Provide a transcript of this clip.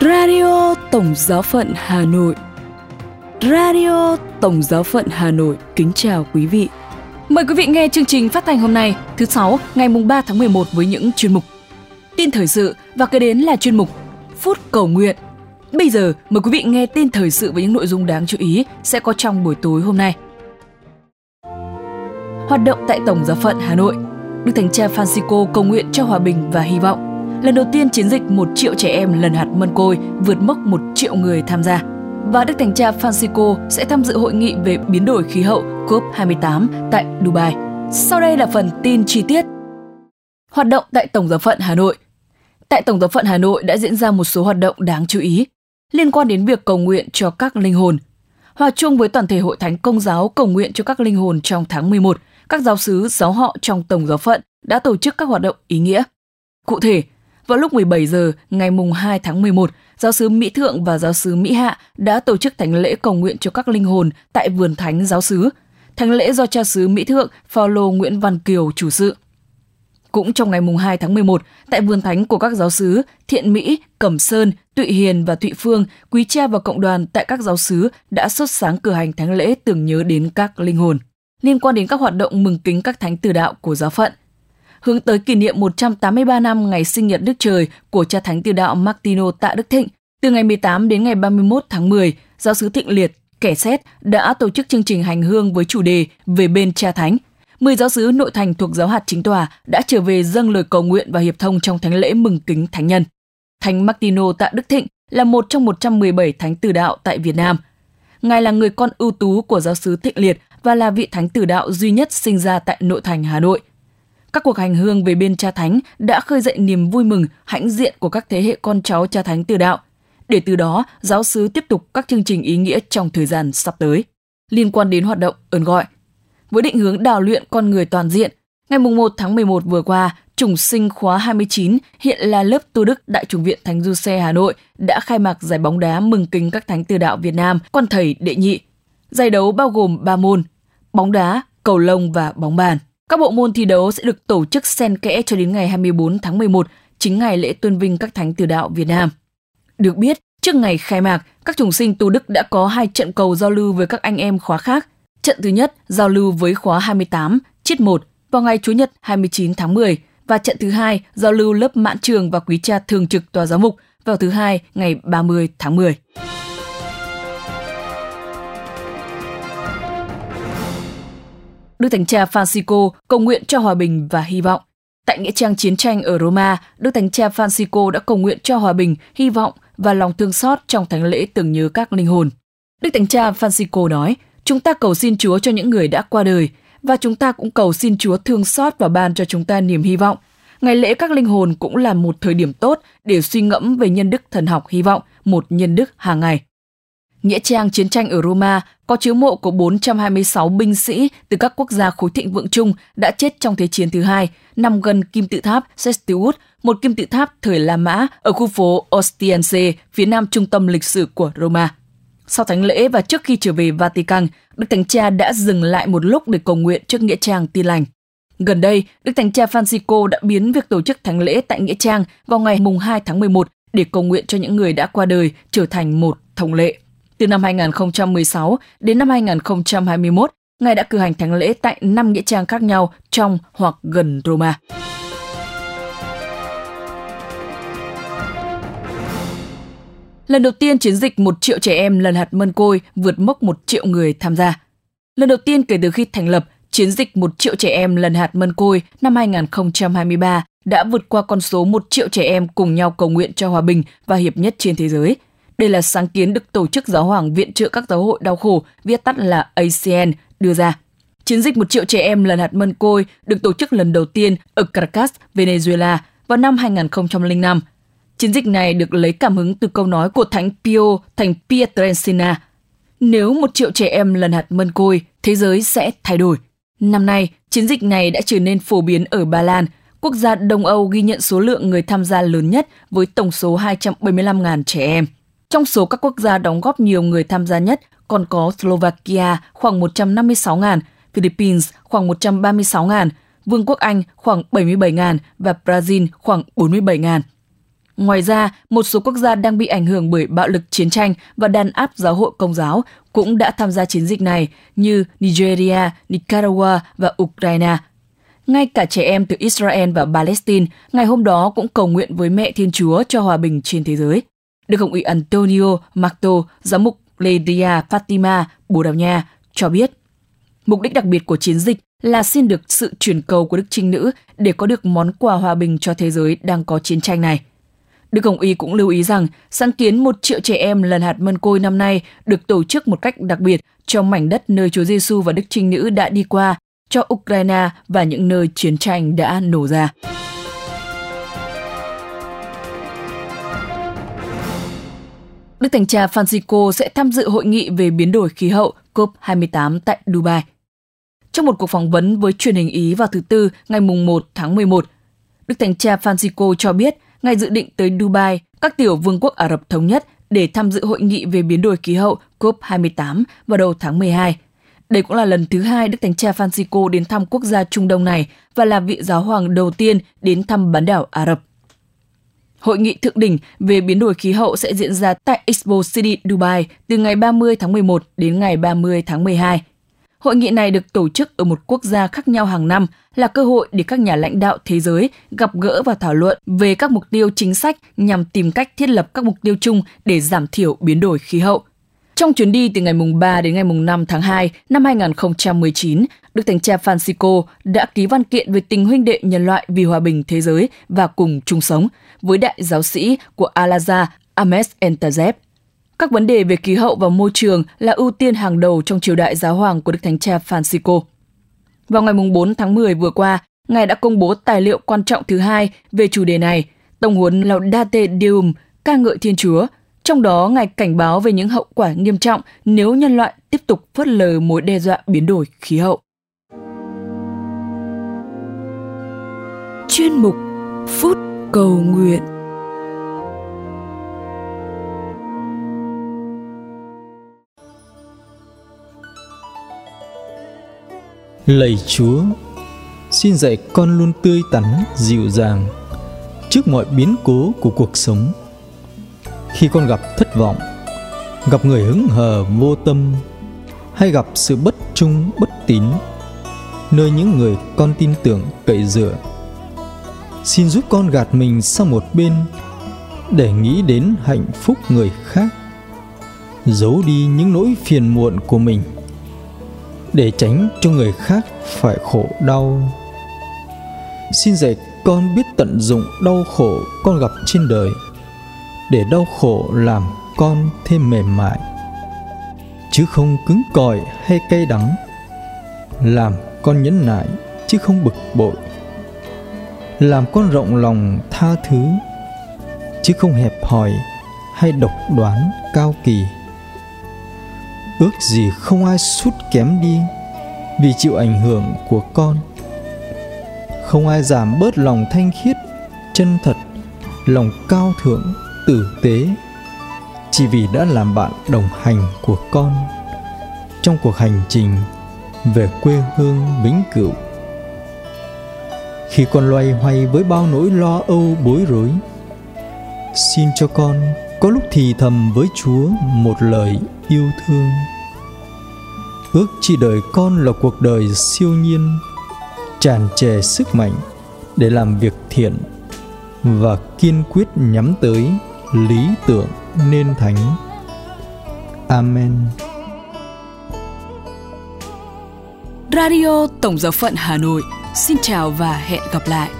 Radio Tổng Giáo phận Hà Nội Radio Tổng Giáo phận Hà Nội kính chào quý vị. Mời quý vị nghe chương trình phát thanh hôm nay, thứ sáu, ngày mùng 3 tháng 11 với những chuyên mục Tin thời sự và kế đến là chuyên mục Phút cầu nguyện. Bây giờ mời quý vị nghe tin thời sự với những nội dung đáng chú ý sẽ có trong buổi tối hôm nay. Hoạt động tại Tổng Giáo phận Hà Nội, Đức Thánh Cha Francisco cầu nguyện cho hòa bình và hy vọng. Lần đầu tiên chiến dịch một triệu trẻ em lần hạt mân côi vượt mốc một triệu người tham gia và Đức Thánh Cha Francisco sẽ tham dự hội nghị về biến đổi khí hậu COP28 tại Dubai. Sau đây là phần tin chi tiết. Hoạt động tại Tổng giáo phận Hà Nội Tại Tổng giáo phận Hà Nội đã diễn ra một số hoạt động đáng chú ý liên quan đến việc cầu nguyện cho các linh hồn. Hòa chung với toàn thể hội thánh công giáo cầu nguyện cho các linh hồn trong tháng 11, các giáo sứ, giáo họ trong Tổng giáo phận đã tổ chức các hoạt động ý nghĩa. Cụ thể, vào lúc 17 giờ ngày mùng 2 tháng 11, giáo sứ Mỹ Thượng và giáo sứ Mỹ Hạ đã tổ chức thánh lễ cầu nguyện cho các linh hồn tại vườn thánh giáo sứ. Thánh lễ do cha xứ Mỹ Thượng Phaolô Nguyễn Văn Kiều chủ sự. Cũng trong ngày mùng 2 tháng 11, tại vườn thánh của các giáo sứ Thiện Mỹ, Cẩm Sơn, Tụy Hiền và Thụy Phương, quý cha và cộng đoàn tại các giáo sứ đã xuất sáng cử hành thánh lễ tưởng nhớ đến các linh hồn. Liên quan đến các hoạt động mừng kính các thánh tử đạo của giáo phận, hướng tới kỷ niệm 183 năm ngày sinh nhật Đức Trời của cha thánh tử đạo Martino Tạ Đức Thịnh. Từ ngày 18 đến ngày 31 tháng 10, giáo sứ Thịnh Liệt, Kẻ Xét đã tổ chức chương trình hành hương với chủ đề Về bên cha thánh. 10 giáo sứ nội thành thuộc giáo hạt chính tòa đã trở về dâng lời cầu nguyện và hiệp thông trong thánh lễ mừng kính thánh nhân. Thánh Martino Tạ Đức Thịnh là một trong 117 thánh tử đạo tại Việt Nam. Ngài là người con ưu tú của giáo sứ Thịnh Liệt và là vị thánh tử đạo duy nhất sinh ra tại nội thành Hà Nội – các cuộc hành hương về bên cha thánh đã khơi dậy niềm vui mừng, hãnh diện của các thế hệ con cháu cha thánh từ đạo, để từ đó giáo sứ tiếp tục các chương trình ý nghĩa trong thời gian sắp tới. Liên quan đến hoạt động ơn gọi, với định hướng đào luyện con người toàn diện, ngày 1 tháng 11 vừa qua, trùng sinh khóa 29 hiện là lớp tu đức Đại chủng viện Thánh Du Xe Hà Nội đã khai mạc giải bóng đá mừng kính các thánh từ đạo Việt Nam quan thầy đệ nhị. Giải đấu bao gồm 3 môn, bóng đá, cầu lông và bóng bàn. Các bộ môn thi đấu sẽ được tổ chức xen kẽ cho đến ngày 24 tháng 11, chính ngày lễ tôn vinh các thánh tử đạo Việt Nam. Được biết, trước ngày khai mạc, các chủng sinh tu Đức đã có hai trận cầu giao lưu với các anh em khóa khác. Trận thứ nhất giao lưu với khóa 28, chiết 1 vào ngày Chủ nhật 29 tháng 10 và trận thứ hai giao lưu lớp mãn trường và quý cha thường trực tòa giáo mục vào thứ hai ngày 30 tháng 10. Đức Thánh Cha Francisco cầu nguyện cho hòa bình và hy vọng. Tại nghĩa trang chiến tranh ở Roma, Đức Thánh Cha Francisco đã cầu nguyện cho hòa bình, hy vọng và lòng thương xót trong thánh lễ tưởng nhớ các linh hồn. Đức Thánh Cha Francisco nói, chúng ta cầu xin Chúa cho những người đã qua đời và chúng ta cũng cầu xin Chúa thương xót và ban cho chúng ta niềm hy vọng. Ngày lễ các linh hồn cũng là một thời điểm tốt để suy ngẫm về nhân đức thần học hy vọng, một nhân đức hàng ngày. Nghĩa trang chiến tranh ở Roma có chứa mộ của 426 binh sĩ từ các quốc gia khối thịnh vượng chung đã chết trong Thế chiến thứ hai, nằm gần kim tự tháp Sestius, một kim tự tháp thời La Mã ở khu phố Ostiense, phía nam trung tâm lịch sử của Roma. Sau thánh lễ và trước khi trở về Vatican, Đức Thánh Cha đã dừng lại một lúc để cầu nguyện trước Nghĩa trang tin lành. Gần đây, Đức Thánh Cha Francisco đã biến việc tổ chức thánh lễ tại Nghĩa trang vào ngày mùng 2 tháng 11 để cầu nguyện cho những người đã qua đời trở thành một thông lệ. Từ năm 2016 đến năm 2021, Ngài đã cử hành thánh lễ tại 5 nghĩa trang khác nhau trong hoặc gần Roma. Lần đầu tiên chiến dịch một triệu trẻ em lần hạt mân côi vượt mốc một triệu người tham gia. Lần đầu tiên kể từ khi thành lập, chiến dịch một triệu trẻ em lần hạt mân côi năm 2023 đã vượt qua con số một triệu trẻ em cùng nhau cầu nguyện cho hòa bình và hiệp nhất trên thế giới – đây là sáng kiến được Tổ chức Giáo hoàng Viện trợ các giáo hội đau khổ, viết tắt là ACN, đưa ra. Chiến dịch một triệu trẻ em lần hạt mân côi được tổ chức lần đầu tiên ở Caracas, Venezuela vào năm 2005. Chiến dịch này được lấy cảm hứng từ câu nói của Thánh Pio thành Pietrelcina. Nếu một triệu trẻ em lần hạt mân côi, thế giới sẽ thay đổi. Năm nay, chiến dịch này đã trở nên phổ biến ở Ba Lan, quốc gia Đông Âu ghi nhận số lượng người tham gia lớn nhất với tổng số 275.000 trẻ em. Trong số các quốc gia đóng góp nhiều người tham gia nhất còn có Slovakia khoảng 156.000, Philippines khoảng 136.000, Vương quốc Anh khoảng 77.000 và Brazil khoảng 47.000. Ngoài ra, một số quốc gia đang bị ảnh hưởng bởi bạo lực chiến tranh và đàn áp giáo hội công giáo cũng đã tham gia chiến dịch này như Nigeria, Nicaragua và Ukraine. Ngay cả trẻ em từ Israel và Palestine ngày hôm đó cũng cầu nguyện với mẹ Thiên Chúa cho hòa bình trên thế giới. Đức Hồng ủy Antonio Marto, giám mục Ledia Fatima, Bồ Đào Nha, cho biết mục đích đặc biệt của chiến dịch là xin được sự chuyển cầu của Đức Trinh Nữ để có được món quà hòa bình cho thế giới đang có chiến tranh này. Đức Hồng Y cũng lưu ý rằng sáng kiến một triệu trẻ em lần hạt mân côi năm nay được tổ chức một cách đặc biệt cho mảnh đất nơi Chúa Giêsu và Đức Trinh Nữ đã đi qua, cho Ukraine và những nơi chiến tranh đã nổ ra. Đức Thánh Cha Francisco sẽ tham dự hội nghị về biến đổi khí hậu COP28 tại Dubai. Trong một cuộc phỏng vấn với truyền hình Ý vào thứ Tư ngày 1 tháng 11, Đức Thánh Cha Francisco cho biết Ngài dự định tới Dubai, các tiểu vương quốc Ả Rập Thống Nhất để tham dự hội nghị về biến đổi khí hậu COP28 vào đầu tháng 12. Đây cũng là lần thứ hai Đức Thánh Cha Francisco đến thăm quốc gia Trung Đông này và là vị giáo hoàng đầu tiên đến thăm bán đảo Ả Rập. Hội nghị thượng đỉnh về biến đổi khí hậu sẽ diễn ra tại Expo City, Dubai từ ngày 30 tháng 11 đến ngày 30 tháng 12. Hội nghị này được tổ chức ở một quốc gia khác nhau hàng năm, là cơ hội để các nhà lãnh đạo thế giới gặp gỡ và thảo luận về các mục tiêu chính sách nhằm tìm cách thiết lập các mục tiêu chung để giảm thiểu biến đổi khí hậu. Trong chuyến đi từ ngày mùng 3 đến ngày mùng 5 tháng 2 năm 2019, Đức Thánh Cha Francisco đã ký văn kiện về tình huynh đệ nhân loại vì hòa bình thế giới và cùng chung sống với đại giáo sĩ của Al-Azhar Ahmed Entazeb. Các vấn đề về khí hậu và môi trường là ưu tiên hàng đầu trong triều đại giáo hoàng của Đức Thánh Cha Francisco. Vào ngày 4 tháng 10 vừa qua, Ngài đã công bố tài liệu quan trọng thứ hai về chủ đề này, Tông huấn Laudate Deum, ca ngợi Thiên Chúa. Trong đó, Ngài cảnh báo về những hậu quả nghiêm trọng nếu nhân loại tiếp tục phớt lờ mối đe dọa biến đổi khí hậu. Chuyên mục Phút Cầu Nguyện Lạy Chúa, xin dạy con luôn tươi tắn, dịu dàng trước mọi biến cố của cuộc sống. Khi con gặp thất vọng, gặp người hứng hờ vô tâm hay gặp sự bất trung bất tín nơi những người con tin tưởng cậy dựa. Xin giúp con gạt mình sang một bên để nghĩ đến hạnh phúc người khác giấu đi những nỗi phiền muộn của mình để tránh cho người khác phải khổ đau. Xin dạy con biết tận dụng đau khổ con gặp trên đời để đau khổ làm con thêm mềm mại. Chứ không cứng cỏi hay cay đắng, làm con nhẫn nại chứ không bực bội. Làm con rộng lòng tha thứ, chứ không hẹp hòi hay độc đoán cao kỳ. Ước gì không ai sút kém đi vì chịu ảnh hưởng của con. Không ai giảm bớt lòng thanh khiết, chân thật, lòng cao thượng tử tế, chỉ vì đã làm bạn đồng hành của con. Trong cuộc hành trình về quê hương vĩnh cửu, khi con loay hoay với bao nỗi lo âu bối rối, xin cho con có lúc thì thầm với chúa một lời yêu thương. Ước chi đời con là cuộc đời siêu nhiên, tràn trề sức mạnh để làm việc thiện và kiên quyết nhắm tới lý tưởng nên thánh. Amen. Radio tổng giáo phận hà nội xin chào và hẹn gặp lại.